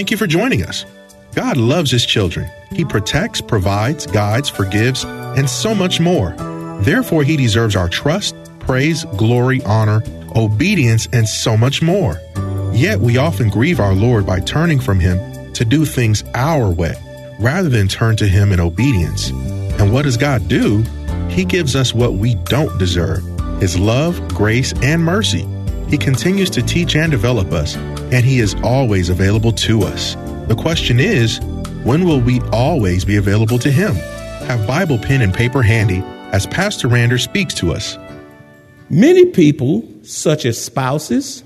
Thank you for joining us. God loves His children. He protects, provides, guides, forgives, and so much more. Therefore, He deserves our trust, praise, glory, honor, obedience, and so much more. Yet we often grieve our Lord by turning from Him to do things our way, rather than turn to Him in obedience. And what does God do? He gives us what we don't deserve His love, grace, and mercy. He continues to teach and develop us, and He is always available to us. The question is, when will we always be available to Him? Have Bible pen and paper handy as Pastor Rander speaks to us. Many people, such as spouses,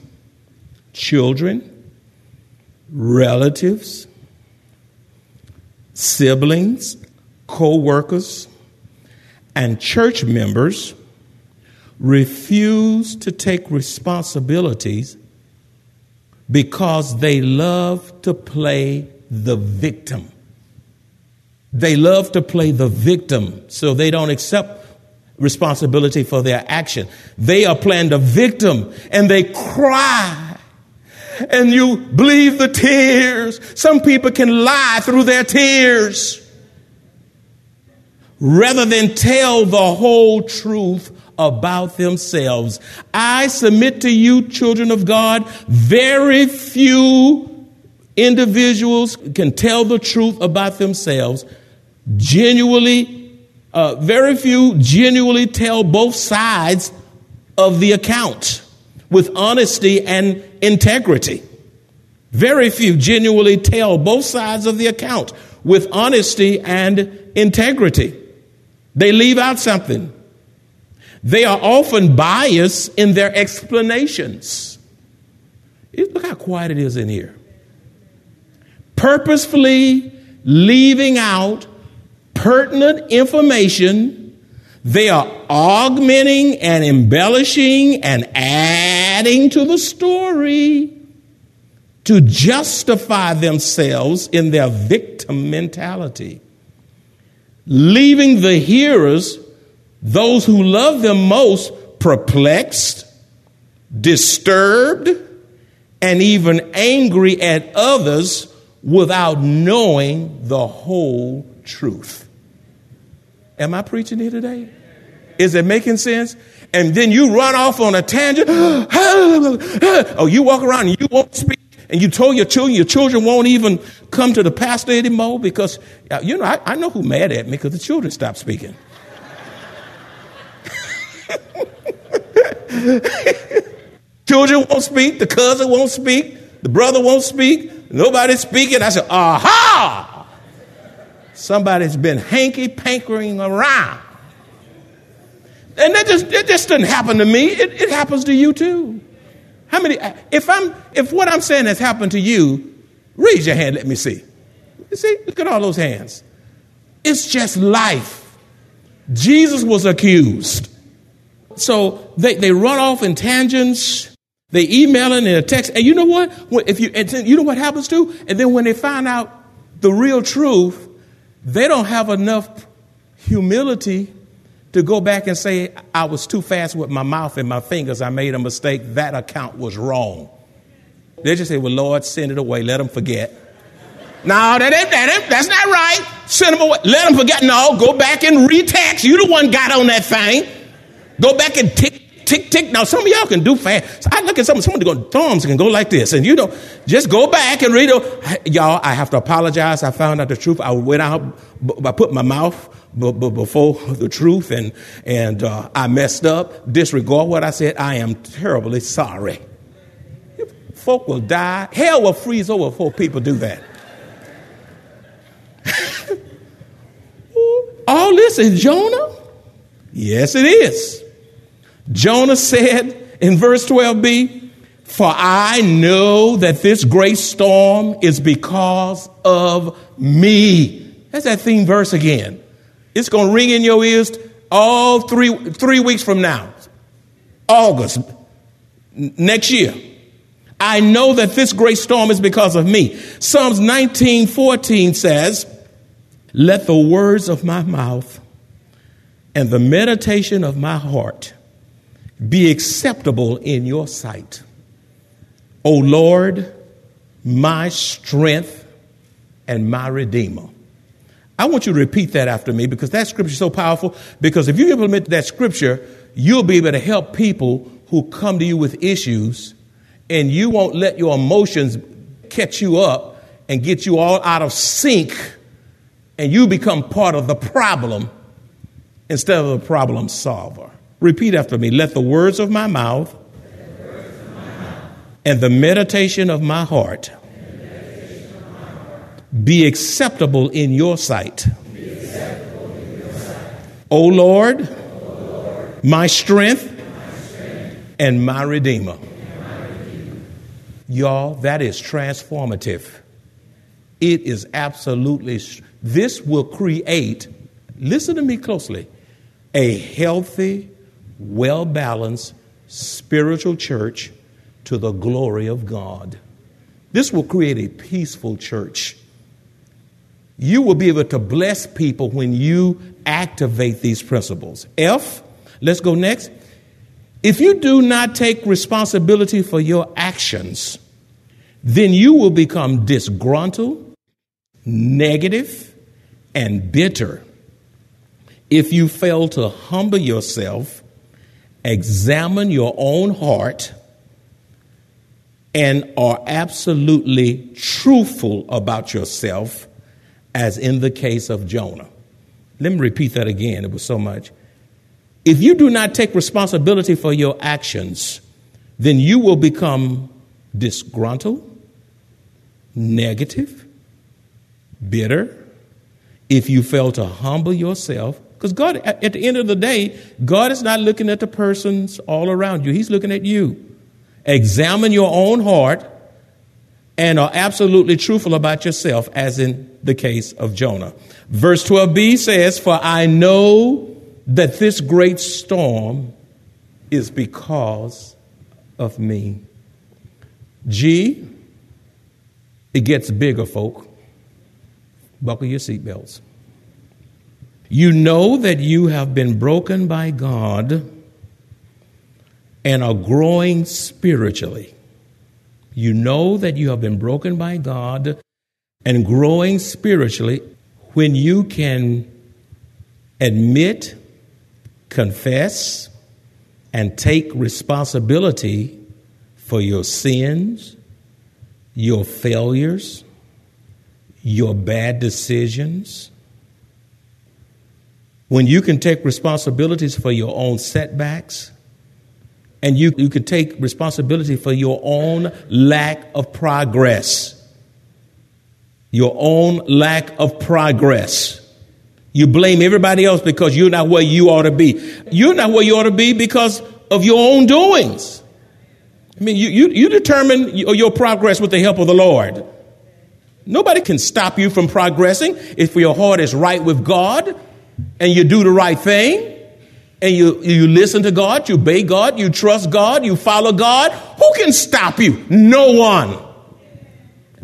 children, relatives, siblings, co workers, and church members, refuse to take responsibilities because they love to play the victim. They love to play the victim, so they don't accept responsibility for their action. They are playing the victim and they cry. And you believe the tears. Some people can lie through their tears rather than tell the whole truth about themselves. I submit to you, children of God, very few individuals can tell the truth about themselves genuinely, uh, very few genuinely tell both sides of the account with honesty and integrity. Very few genuinely tell both sides of the account with honesty and integrity. They leave out something. They are often biased in their explanations. Look how quiet it is in here. Purposefully leaving out pertinent information. They are augmenting and embellishing and adding to the story to justify themselves in their victim mentality, leaving the hearers those who love them most perplexed, disturbed, and even angry at others without knowing the whole truth. Am I preaching here today? Is it making sense? And then you run off on a tangent. oh, you walk around and you won't speak. And you told your children, your children won't even come to the pastor anymore because, uh, you know, I, I know who mad at me because the children stopped speaking. Children won't speak, the cousin won't speak, the brother won't speak, nobody's speaking. I said, aha! Somebody's been hanky pankering around. And that just, that just doesn't happen to me. It, it happens to you too. How many, if I'm, if what I'm saying has happened to you, raise your hand, let me see. You see, look at all those hands. It's just life. Jesus was accused. So they, they run off in tangents. They email in a text. And you know what? If you, you know what happens too? And then when they find out the real truth, they don't have enough humility to go back and say, I was too fast with my mouth and my fingers. I made a mistake. That account was wrong. They just say, Well, Lord, send it away. Let them forget. no, that ain't, that ain't, that's not right. Send them away. Let them forget. No, go back and retext. You the one got on that thing. Go back and tick, tick, tick. Now, some of y'all can do fast. I look at some, some of the thumbs can go like this. And you know, just go back and read it. Y'all, I have to apologize. I found out the truth. I went out, I put my mouth before the truth and, and uh, I messed up. Disregard what I said. I am terribly sorry. Folk will die. Hell will freeze over before people do that. all this is Jonah? Yes, it is. Jonah said in verse 12b, For I know that this great storm is because of me. That's that theme verse again. It's going to ring in your ears all three, three weeks from now, August next year. I know that this great storm is because of me. Psalms 19 14 says, Let the words of my mouth and the meditation of my heart be acceptable in your sight. O Lord, my strength and my redeemer. I want you to repeat that after me because that scripture is so powerful. Because if you implement that scripture, you'll be able to help people who come to you with issues and you won't let your emotions catch you up and get you all out of sync and you become part of the problem instead of the problem solver. Repeat after me. Let the words of my mouth, and the meditation of my heart, be acceptable in your sight. O Lord, my strength, and my redeemer. Y'all, that is transformative. It is absolutely, this will create, listen to me closely, a healthy, well balanced spiritual church to the glory of God. This will create a peaceful church. You will be able to bless people when you activate these principles. F, let's go next. If you do not take responsibility for your actions, then you will become disgruntled, negative, and bitter. If you fail to humble yourself, examine your own heart, and are absolutely truthful about yourself, as in the case of Jonah. Let me repeat that again, it was so much. If you do not take responsibility for your actions, then you will become disgruntled, negative, bitter. If you fail to humble yourself, because God, at the end of the day, God is not looking at the persons all around you, He's looking at you. Examine your own heart and are absolutely truthful about yourself, as in the case of Jonah. Verse 12b says, For I know that this great storm is because of me. G, it gets bigger, folk. Buckle your seatbelts. You know that you have been broken by God and are growing spiritually. You know that you have been broken by God and growing spiritually when you can admit, confess, and take responsibility for your sins, your failures, your bad decisions. When you can take responsibilities for your own setbacks, and you, you could take responsibility for your own lack of progress. Your own lack of progress. You blame everybody else because you're not where you ought to be. You're not where you ought to be because of your own doings. I mean, you, you, you determine your progress with the help of the Lord. Nobody can stop you from progressing if your heart is right with God and you do the right thing and you, you listen to God, you obey God, you trust God, you follow God, who can stop you? No one.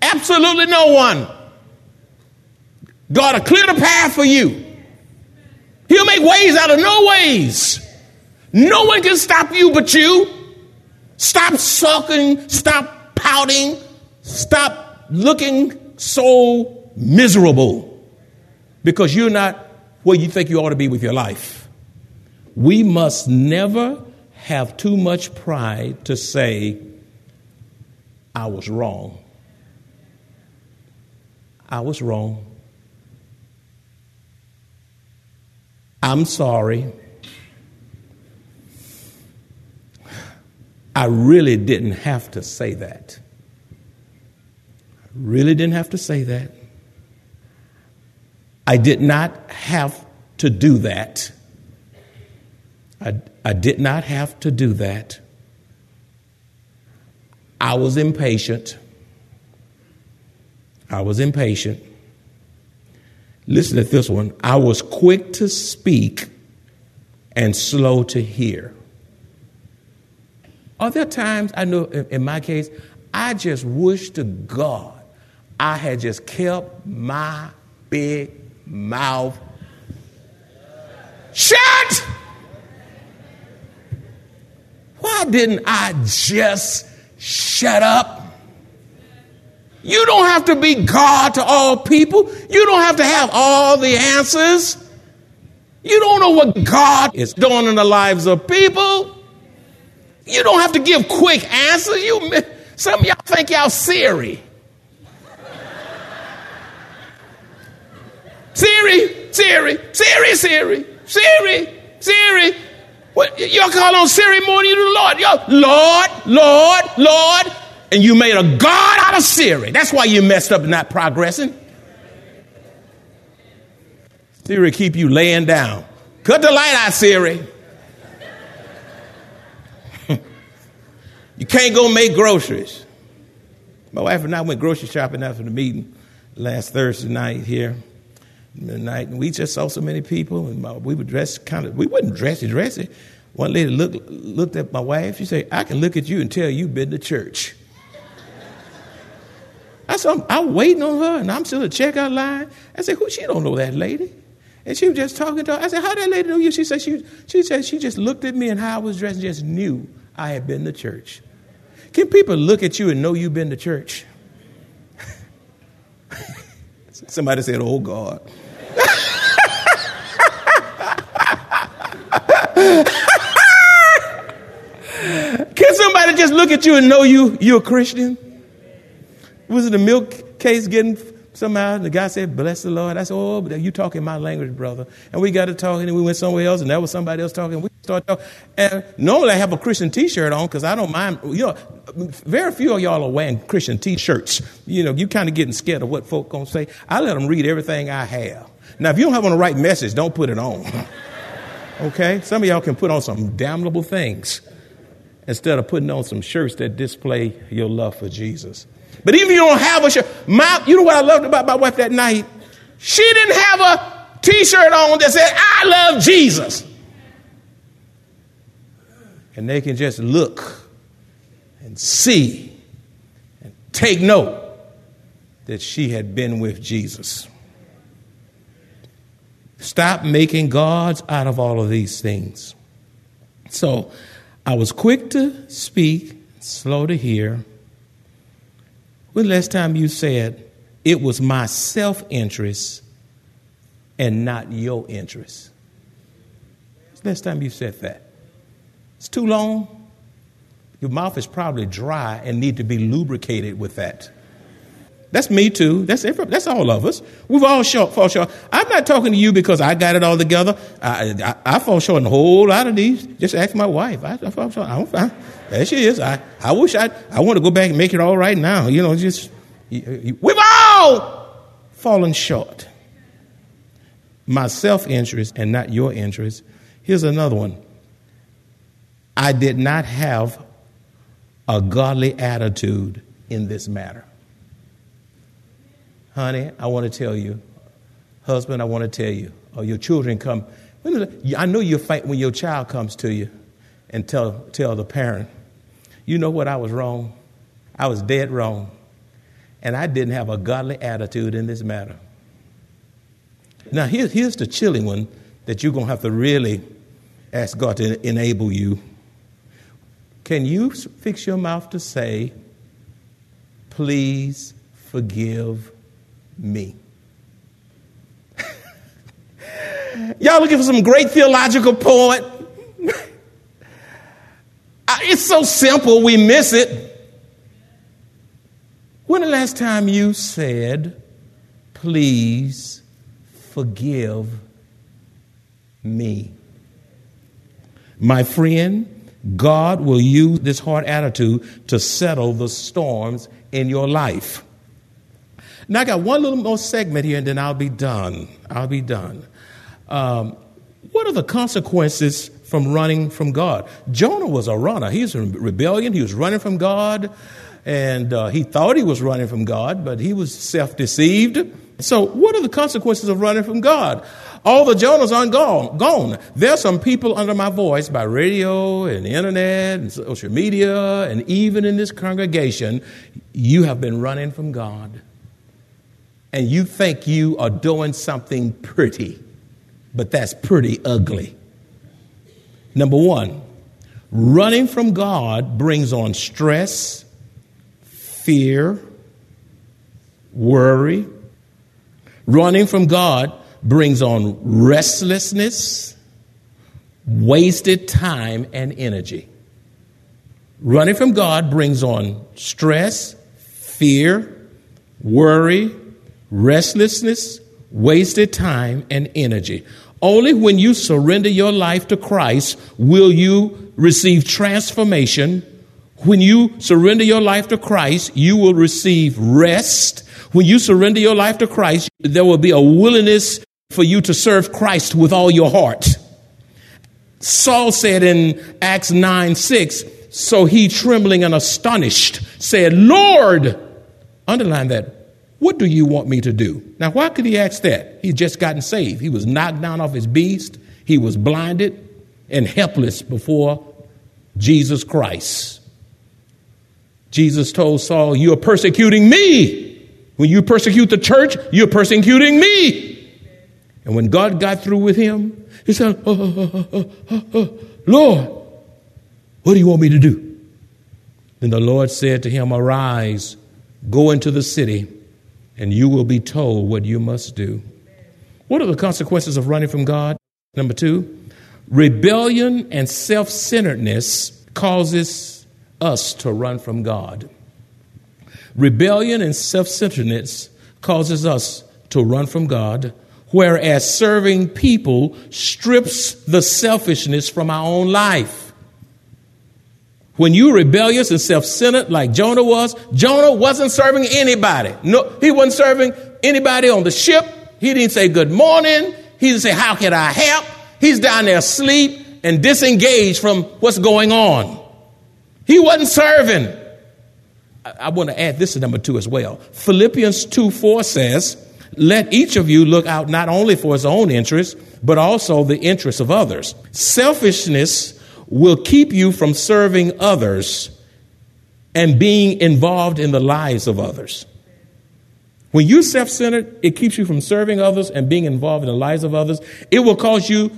Absolutely no one. God will clear the path for you. He'll make ways out of no ways. No one can stop you but you. Stop sulking, stop pouting, stop looking so miserable because you're not where you think you ought to be with your life. We must never have too much pride to say, I was wrong. I was wrong. I'm sorry. I really didn't have to say that. I really didn't have to say that. I did not have to do that. I, I did not have to do that. I was impatient. I was impatient. Listen to this one. I was quick to speak and slow to hear. Are there times, I know in my case, I just wish to God I had just kept my big mouth shut. Why didn't I just shut up? You don't have to be God to all people. You don't have to have all the answers. You don't know what God is doing in the lives of people. You don't have to give quick answers. You, some of y'all think y'all Siri. Siri, Siri, Siri, Siri, Siri, Siri. What, y'all call on you do the Lord. Y'all, Lord, Lord, Lord. And you made a God out of Siri. That's why you messed up and not progressing. Siri keep you laying down. Cut the light out, Siri. you can't go make groceries. My wife and I went grocery shopping after the meeting last Thursday night here midnight, and we just saw so many people, and my, we were dressed kind of, we wasn't dressy, dressy. One lady looked, looked at my wife, she said, I can look at you and tell you've been to church. I said, I'm, waiting on her, and I'm still at checkout line. I said, who, she don't know that lady. And she was just talking to her. I said, how that lady know you? She said, she, she said, she just looked at me and how I was dressed and just knew I had been to church. Can people look at you and know you've been to church? Somebody said, oh God. Can somebody just look at you and know you you're a Christian? Was it a milk case getting somehow? The guy said, "Bless the Lord." I said, "Oh, but you talking my language, brother." And we got to talking, and we went somewhere else, and that was somebody else talking. We started talking, and normally I have a Christian T-shirt on because I don't mind. You know, very few of y'all are wearing Christian T-shirts. You know, you kind of getting scared of what folk gonna say. I let them read everything I have. Now, if you don't have on the right message, don't put it on. okay? Some of y'all can put on some damnable things instead of putting on some shirts that display your love for Jesus. But even if you don't have a shirt, my, you know what I loved about my wife that night? She didn't have a t-shirt on that said, I love Jesus. And they can just look and see and take note that she had been with Jesus. Stop making gods out of all of these things. So I was quick to speak, slow to hear. When last time you said it was my self interest and not your interest? Last time you said that. It's too long. Your mouth is probably dry and need to be lubricated with that. That's me too. That's every, that's all of us. We've all short, fall short. I'm not talking to you because I got it all together. I, I, I fall short in a whole lot of these. Just ask my wife. I, I fall short. I don't, there she is. I, I wish I I want to go back and make it all right now. You know, just we've all fallen short. My self interest and not your interest. Here's another one. I did not have a godly attitude in this matter honey, I want to tell you, husband, I want to tell you, or your children come. I know you fight when your child comes to you and tell, tell the parent, you know what, I was wrong. I was dead wrong. And I didn't have a godly attitude in this matter. Now, here, here's the chilling one that you're going to have to really ask God to enable you. Can you fix your mouth to say, please forgive me. Y'all looking for some great theological point? it's so simple, we miss it. When the last time you said, please forgive me? My friend, God will use this hard attitude to settle the storms in your life. Now, I got one little more segment here and then I'll be done. I'll be done. Um, what are the consequences from running from God? Jonah was a runner. He was in rebellion. He was running from God, and uh, he thought he was running from God, but he was self deceived. So, what are the consequences of running from God? All the Jonahs aren't gone. Gone. There are some people under my voice by radio and internet and social media, and even in this congregation, you have been running from God. And you think you are doing something pretty, but that's pretty ugly. Number one, running from God brings on stress, fear, worry. Running from God brings on restlessness, wasted time, and energy. Running from God brings on stress, fear, worry, restlessness, wasted time, and energy. Only when you surrender your life to Christ will you receive transformation. When you surrender your life to Christ, you will receive rest. When you surrender your life to Christ, there will be a willingness for you to serve Christ with all your heart. Saul said in Acts 9 6, so he, trembling and astonished, said, Lord, underline that, what do you want me to do? Now, why could he ask that? He'd just gotten saved. He was knocked down off his beast, he was blinded and helpless before Jesus Christ. Jesus told Saul, You are persecuting me. When you persecute the church, you're persecuting me. And when God got through with him, he said, oh, oh, oh, Lord, what do you want me to do? Then the Lord said to him, Arise, go into the city and you will be told what you must do. What are the consequences of running from God? Number two, rebellion and self centeredness causes us to run from God. Rebellion and self centeredness causes us to run from God, whereas serving people strips the selfishness from our own life. When you're rebellious and self centered like Jonah was, Jonah wasn't serving anybody. No, he wasn't serving anybody on the ship. He didn't say good morning. He didn't say, How can I help? He's down there asleep and disengaged from what's going on. He wasn't serving. I, I want to add this to number two as well. Philippians 2 4 says, Let each of you look out not only for his own interest, but also the interests of others. Selfishness will keep you from serving others and being involved in the lives of others. When you're self centered, it keeps you from serving others and being involved in the lives of others. It will cause you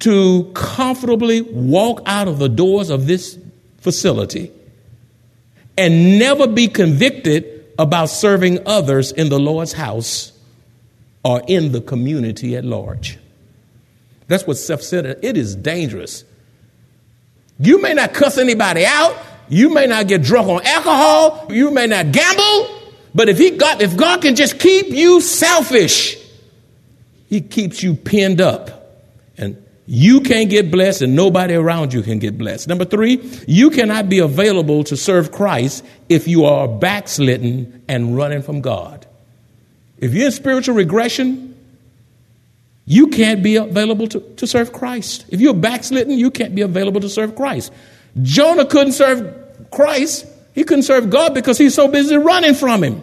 to comfortably walk out of the doors of this facility and never be convicted about serving others in the Lord's house or in the community at large. That's what self centered. It is dangerous. You may not cuss anybody out. You may not get drunk on alcohol. You may not gamble. But if he got, if God can just keep you selfish, he keeps you pinned up. And you can't get blessed and nobody around you can get blessed. Number three, you cannot be available to serve Christ if you are backslidden and running from God. If you're in spiritual regression, you can't be available to, to serve Christ. If you're backslidden, you can't be available to serve Christ. Jonah couldn't serve Christ. He couldn't serve God because he's so busy running from him.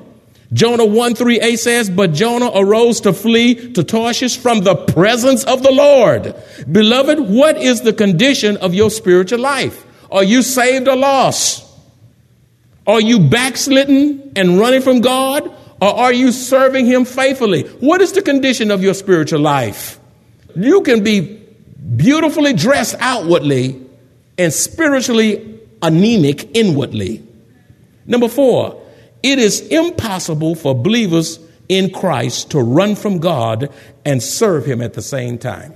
Jonah 1 3 a says, But Jonah arose to flee to Tarshish from the presence of the Lord. Beloved, what is the condition of your spiritual life? Are you saved or lost? Are you backslidden and running from God? Or are you serving Him faithfully? What is the condition of your spiritual life? You can be beautifully dressed outwardly and spiritually anemic inwardly. Number four, it is impossible for believers in Christ to run from God and serve Him at the same time.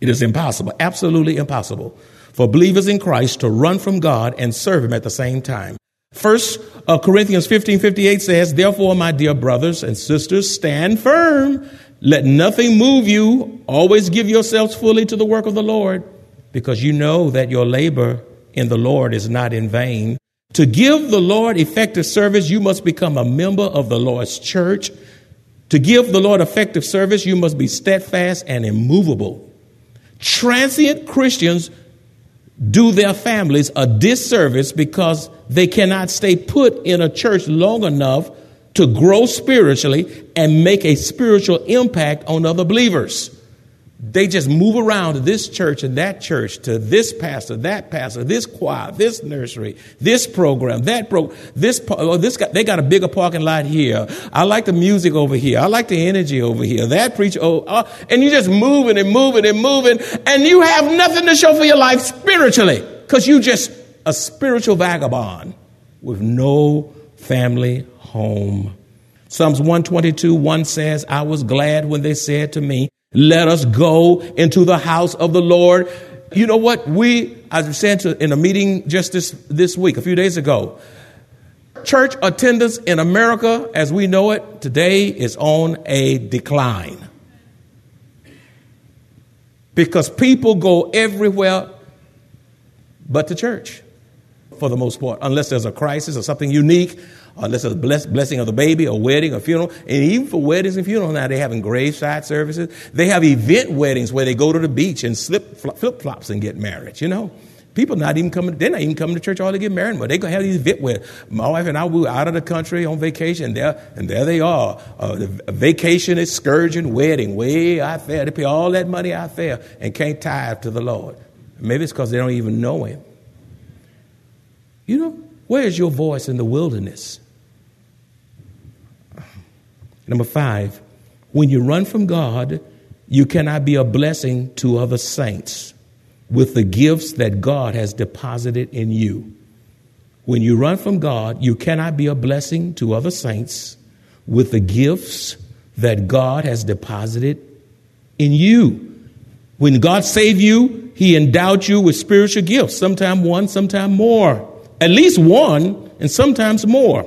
It is impossible, absolutely impossible for believers in Christ to run from God and serve Him at the same time. First uh, Corinthians 15 58 says, Therefore, my dear brothers and sisters, stand firm. Let nothing move you. Always give yourselves fully to the work of the Lord, because you know that your labor in the Lord is not in vain. To give the Lord effective service, you must become a member of the Lord's church. To give the Lord effective service, you must be steadfast and immovable. Transient Christians do their families a disservice because they cannot stay put in a church long enough to grow spiritually and make a spiritual impact on other believers. They just move around to this church and that church, to this pastor, that pastor, this choir, this nursery, this program, that pro, this, oh, this got, they got a bigger parking lot here. I like the music over here. I like the energy over here. That preacher, oh, uh, and you're just moving and moving and moving, and you have nothing to show for your life spiritually, because you just a spiritual vagabond with no family home. Psalms 122, 1 says, I was glad when they said to me, let us go into the house of the Lord. You know what? We, I said in a meeting just this, this week, a few days ago, church attendance in America, as we know it today, is on a decline. Because people go everywhere but to church, for the most part, unless there's a crisis or something unique unless it's a bless, blessing of the baby, a wedding, a funeral. And even for weddings and funerals now, they're having graveside services. They have event weddings where they go to the beach and slip flip flops and get married, you know. People not even coming, they're not even coming to church all to get married, but they gonna have these event weddings. My wife and I we were out of the country on vacation, there and there they are. Uh, vacation excursion wedding, way out there. They pay all that money out there and can't tithe to the Lord. Maybe it's because they don't even know Him. You know, where is your voice in the wilderness? Number five, when you run from God, you cannot be a blessing to other saints with the gifts that God has deposited in you. When you run from God, you cannot be a blessing to other saints with the gifts that God has deposited in you. When God saved you, He endowed you with spiritual gifts, sometimes one, sometimes more. At least one, and sometimes more.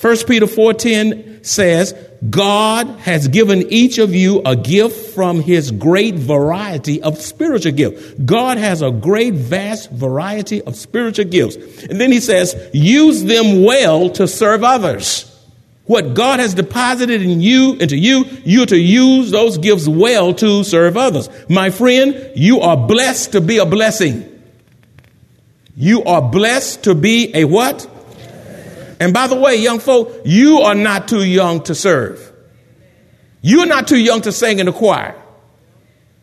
1 Peter 4:10 says, God has given each of you a gift from his great variety of spiritual gifts. God has a great vast variety of spiritual gifts. And then he says, use them well to serve others. What God has deposited in you, into you, you're to use those gifts well to serve others. My friend, you are blessed to be a blessing. You are blessed to be a what? And by the way, young folk, you are not too young to serve. You're not too young to sing in the choir.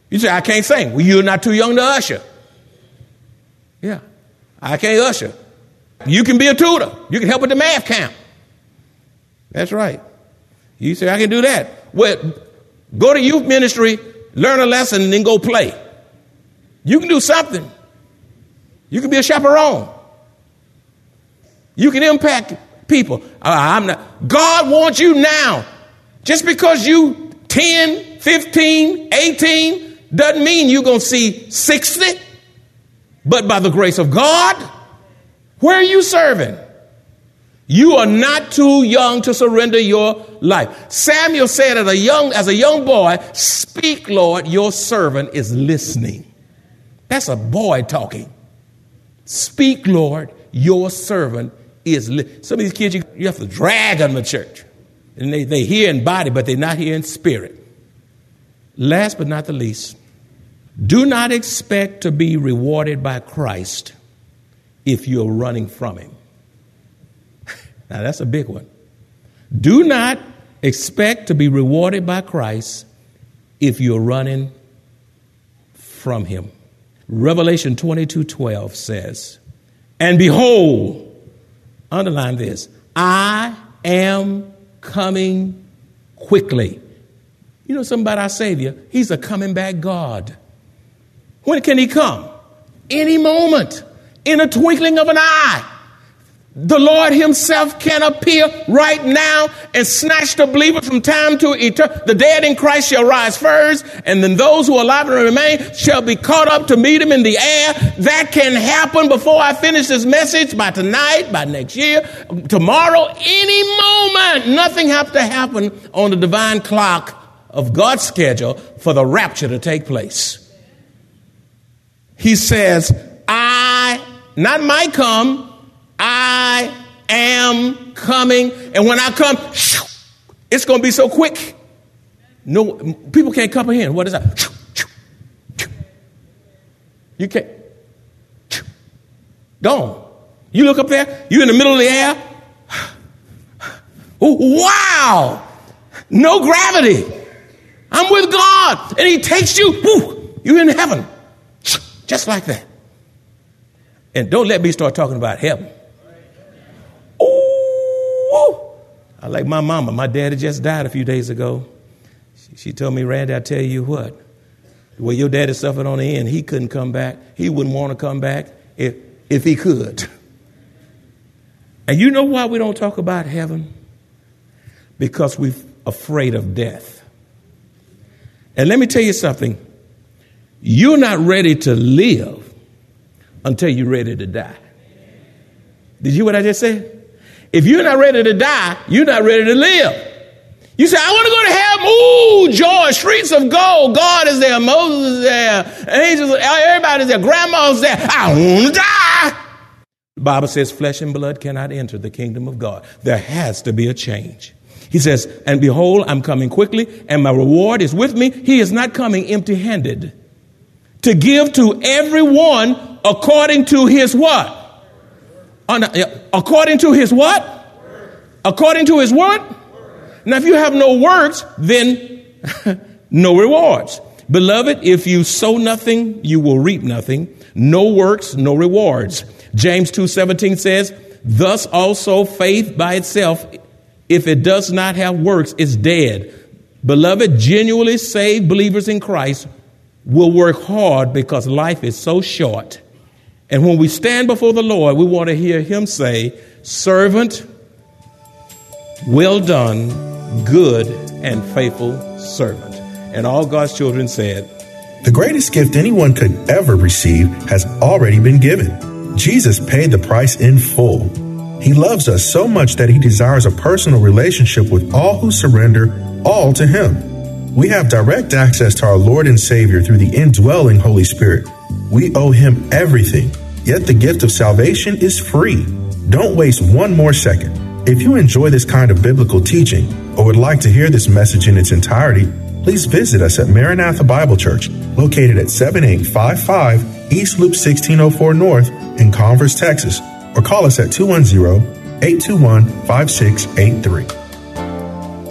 You say, I can't sing. Well, you're not too young to usher. Yeah, I can't usher. You can be a tutor. You can help with the math camp. That's right. You say, I can do that. Well, go to youth ministry, learn a lesson, and then go play. You can do something. You can be a chaperone. You can impact people. Uh, I'm not. God wants you now. Just because you 10, 15, 18 doesn't mean you're going to see 60. But by the grace of God, where are you serving? You are not too young to surrender your life. Samuel said as a young, as a young boy, speak, Lord, your servant is listening. That's a boy talking. Speak, Lord, your servant is some of these kids you, you have to drag them to church. And they, they hear in body, but they're not here in spirit. Last but not the least, do not expect to be rewarded by Christ if you're running from him. now that's a big one. Do not expect to be rewarded by Christ if you're running from him. Revelation 22 12 says, And behold, Underline this I am coming quickly. You know something about our Savior? He's a coming back God. When can He come? Any moment, in a twinkling of an eye. The Lord Himself can appear right now and snatch the believer from time to eternity. The dead in Christ shall rise first, and then those who are alive and remain shall be caught up to meet Him in the air. That can happen before I finish this message, by tonight, by next year, tomorrow, any moment. Nothing has to happen on the divine clock of God's schedule for the rapture to take place. He says, I, not my come, I am coming. And when I come, It's going to be so quick. No, people can't comprehend. What is that? You can't. Gone. You look up there, you're in the middle of the air. wow! No gravity. I'm with God. And He takes you, whoo, you're in heaven. Just like that. And don't let me start talking about heaven. Ooh, I like my mama. My daddy just died a few days ago. She, she told me, Randy, I tell you what, the way your daddy suffered on the end, he couldn't come back. He wouldn't want to come back if, if he could. And you know why we don't talk about heaven? Because we're afraid of death. And let me tell you something you're not ready to live until you're ready to die. Did you hear what I just said? If you're not ready to die, you're not ready to live. You say, I want to go to heaven. Ooh, joy, streets of gold. God is there, Moses is there, angels, everybody's there, grandma's there. I want to die. The Bible says flesh and blood cannot enter the kingdom of God. There has to be a change. He says, and behold, I'm coming quickly, and my reward is with me. He is not coming empty handed. To give to everyone according to his what? According to his what? According to his what? Now, if you have no works, then no rewards. Beloved, if you sow nothing, you will reap nothing. No works, no rewards. James 2:17 says, "Thus also faith by itself, if it does not have works, is dead." Beloved, genuinely saved believers in Christ will work hard because life is so short. And when we stand before the Lord, we want to hear him say, "Servant, well done, good and faithful servant. And all God's children said, The greatest gift anyone could ever receive has already been given. Jesus paid the price in full. He loves us so much that he desires a personal relationship with all who surrender all to him. We have direct access to our Lord and Savior through the indwelling Holy Spirit. We owe him everything, yet the gift of salvation is free. Don't waste one more second. If you enjoy this kind of biblical teaching or would like to hear this message in its entirety, please visit us at Maranatha Bible Church, located at 7855 East Loop 1604 North in Converse, Texas, or call us at 210 821 5683.